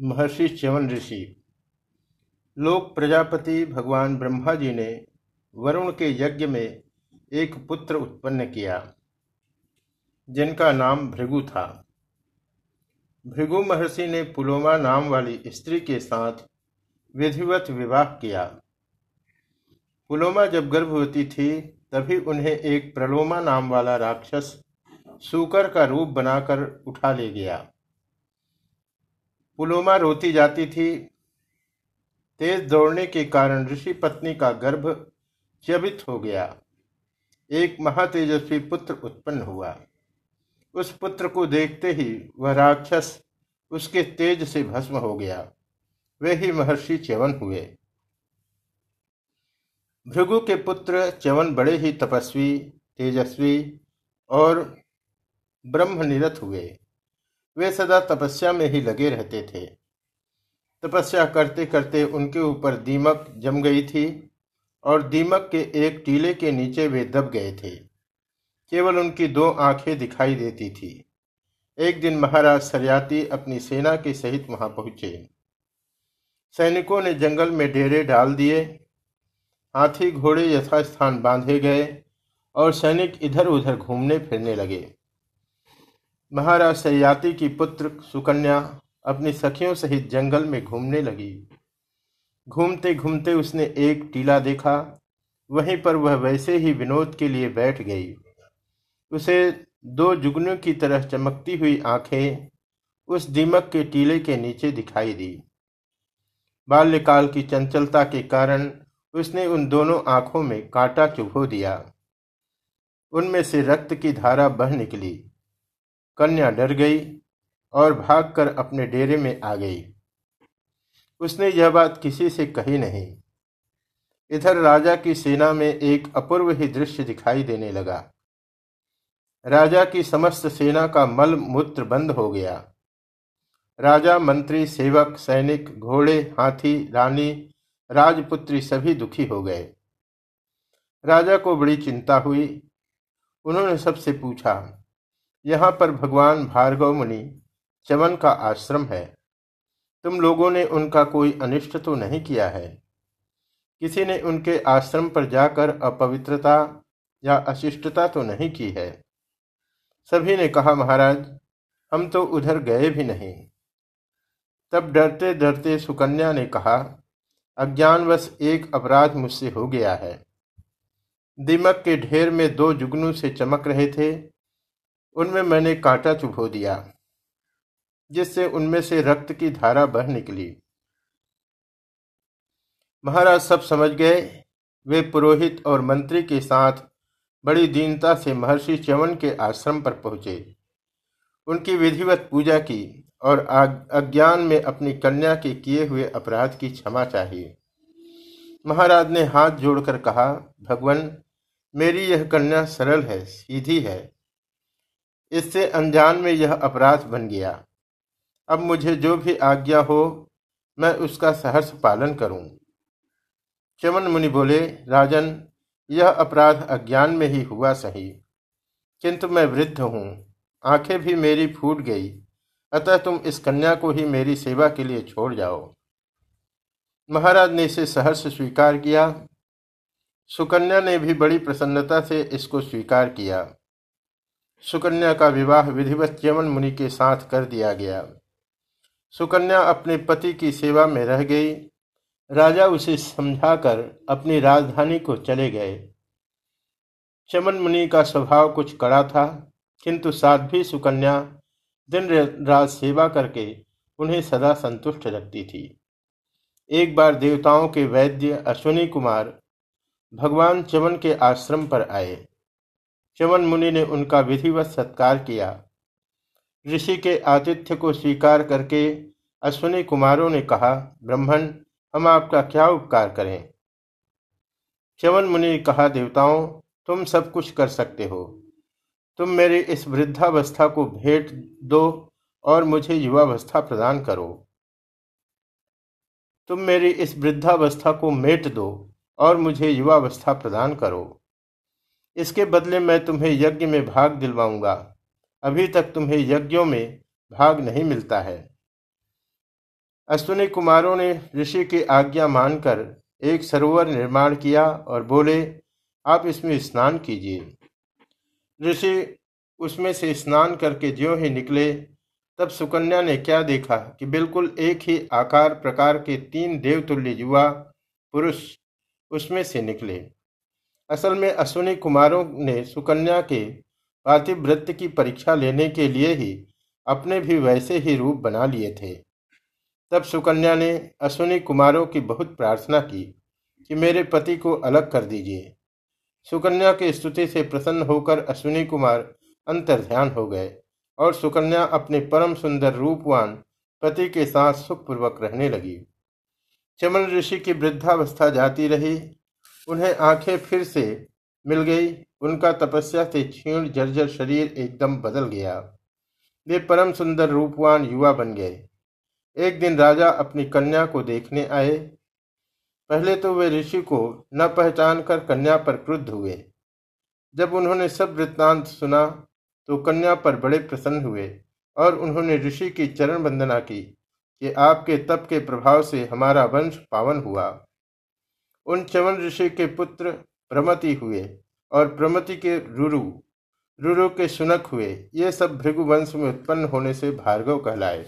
महर्षि च्यवन ऋषि, लोक प्रजापति भगवान ब्रह्मा जी ने वरुण के यज्ञ में एक पुत्र उत्पन्न किया, जिनका नाम भृगु था। भृगु महर्षि ने पुलोमा नाम वाली स्त्री के साथ विधिवत विवाह किया। पुलोमा जब गर्भवती थी, तभी उन्हें एक प्रलोमा नाम वाला राक्षस सूकर का रूप बनाकर उठा ले गया। पुलोमा रोती जाती थी। तेज दौड़ने के कारण ऋषि पत्नी का गर्भ च्यवित हो गया। एक महातेजस्वी पुत्र उत्पन्न हुआ। उस पुत्र को देखते ही वह राक्षस उसके तेज से भस्म हो गया। वे ही महर्षि च्यवन हुए। भृगु के पुत्र च्यवन बड़े ही तपस्वी, तेजस्वी और ब्रह्मनिरत हुए। वे सदा तपस्या में ही लगे रहते थे। तपस्या करते करते उनके ऊपर दीमक जम गई थी और दीमक के एक टीले के नीचे वे दब गए थे। केवल उनकी दो आँखें दिखाई देती थी। एक दिन महाराज सरयाती अपनी सेना के सहित वहाँ पहुँचे। सैनिकों ने जंगल में डेरे डाल दिए। हाथी घोड़े यथास्थान बांधे गए और सैनिक इधर उधर घूमने फिरने लगे। महाराज सयाती की पुत्र सुकन्या अपनी सखियों सहित जंगल में घूमने लगी। घूमते घूमते उसने एक टीला देखा। वहीं पर वह वैसे ही विनोद के लिए बैठ गई। उसे दो जुगनों की तरह चमकती हुई आँखें उस दीमक के टीले के नीचे दिखाई दी। बाल्यकाल की चंचलता के कारण उसने उन दोनों आँखों में कांटा चुभो दिया। उनमें से रक्त की धारा बह निकली। कन्या डर गई और भागकर अपने डेरे में आ गई। उसने यह बात किसी से कही नहीं। इधर राजा की सेना में एक अपूर्व ही दृश्य दिखाई देने लगा। राजा की समस्त सेना का मल मूत्र बंद हो गया। राजा, मंत्री, सेवक, सैनिक, घोड़े, हाथी, रानी, राजपुत्री सभी दुखी हो गए। राजा को बड़ी चिंता हुई। उन्होंने सबसे पूछा यहाँ पर भगवान भार्गव मुनि चमन का आश्रम है। तुम लोगों ने उनका कोई अनिष्ट तो नहीं किया है? किसी ने उनके आश्रम पर जाकर अपवित्रता या अशिष्टता तो नहीं की है? सभी ने कहा, महाराज, हम तो उधर गए भी नहीं। तब डरते डरते सुकन्या ने कहा, अज्ञानवश एक अपराध मुझसे हो गया है। दीमक के ढेर में दो जुगनू से चमक रहे थे उनमें मैंने कांटा चुभो दिया, जिससे उनमें से रक्त की धारा बह निकली। महाराज सब समझ गए। वे पुरोहित और मंत्री के साथ बड़ी दीनता से महर्षि च्यवन के आश्रम पर पहुँचे। उनकी विधिवत पूजा की और अज्ञान में अपनी कन्या के किए हुए अपराध की क्षमा चाहिए। महाराज ने हाथ जोड़कर कहा, भगवान, मेरी यह कन्या सरल है, सीधी है। इससे अनजान में यह अपराध बन गया। अब मुझे जो भी आज्ञा हो, मैं उसका सहर्ष पालन करूँ चमन मुनि बोले, राजन, यह अपराध अज्ञान में ही हुआ सही। किंतु मैं वृद्ध हूँ, आँखें भी मेरी फूट गई, अतः तुम इस कन्या को ही मेरी सेवा के लिए छोड़ जाओ। महाराज ने इसे सहर्ष स्वीकार किया। सुकन्या ने भी बड़ी प्रसन्नता से इसको स्वीकार किया। सुकन्या का विवाह विधिवत चमन मुनि के साथ कर दिया गया। सुकन्या अपने पति की सेवा में रह गई। राजा उसे समझाकर अपनी राजधानी को चले गए। चमन मुनि का स्वभाव कुछ कड़ा था, किंतु साध्वी सुकन्या दिन रात सेवा करके उन्हें सदा संतुष्ट रखती थी। एक बार देवताओं के वैद्य अश्विनी कुमार भगवान चमन के आश्रम पर आए। चमन मुनि ने उनका विधिवत सत्कार किया। ऋषि के आतिथ्य को स्वीकार करके अश्विनी कुमारों ने कहा, ब्रह्मण, हम आपका क्या उपकार करें? चवन मुनि ने कहा, देवताओं, तुम सब कुछ कर सकते हो। तुम मेरी इस वृद्धावस्था को भेंट दो और मुझे युवावस्था प्रदान करो। तुम मेरी इस वृद्धावस्था को मेट दो और मुझे युवावस्था प्रदान करो। इसके बदले मैं तुम्हें यज्ञ में भाग दिलवाऊँगा। अभी तक तुम्हें यज्ञों में भाग नहीं मिलता है। अश्विनी कुमारों ने ऋषि की आज्ञा मानकर एक सरोवर निर्माण किया और बोले, आप इसमें स्नान कीजिए। ऋषि उसमें से स्नान करके ज्यों ही निकले, तब सुकन्या ने क्या देखा कि बिल्कुल एक ही आकार प्रकार के तीन देवतुल्य युवा पुरुष उसमें से निकले। असल में अश्विनी कुमारों ने सुकन्या के पातिव्रत्य की परीक्षा लेने के लिए ही अपने भी वैसे ही रूप बना लिए थे। तब सुकन्या ने अश्विनी कुमारों की बहुत प्रार्थना की कि मेरे पति को अलग कर दीजिए। सुकन्या की स्तुति से प्रसन्न होकर अश्विनी कुमार अंतर ध्यान हो गए और सुकन्या अपने परम सुंदर रूपवान पति के साथ सुखपूर्वक रहने लगी। चमन ऋषि की वृद्धावस्था जाती रही उन्हें आँखें फिर से मिल गई। उनका तपस्या से क्षीण जर्जर शरीर एकदम बदल गया। वे परम सुंदर रूपवान युवा बन गए। एक दिन राजा अपनी कन्या को देखने आए। पहले तो वे ऋषि को न पहचान कर कन्या पर क्रुद्ध हुए। जब उन्होंने सब वृत्तांत सुना तो कन्या पर बड़े प्रसन्न हुए और उन्होंने ऋषि की चरण वंदना की कि आपके तप के प्रभाव से हमारा वंश पावन हुआ। उन चवन ऋषि के पुत्र प्रमति हुए और प्रमति के रुरु रुरु के सुनक हुए, ये सब भृगुवंश में उत्पन्न होने से भार्गव कहलाए।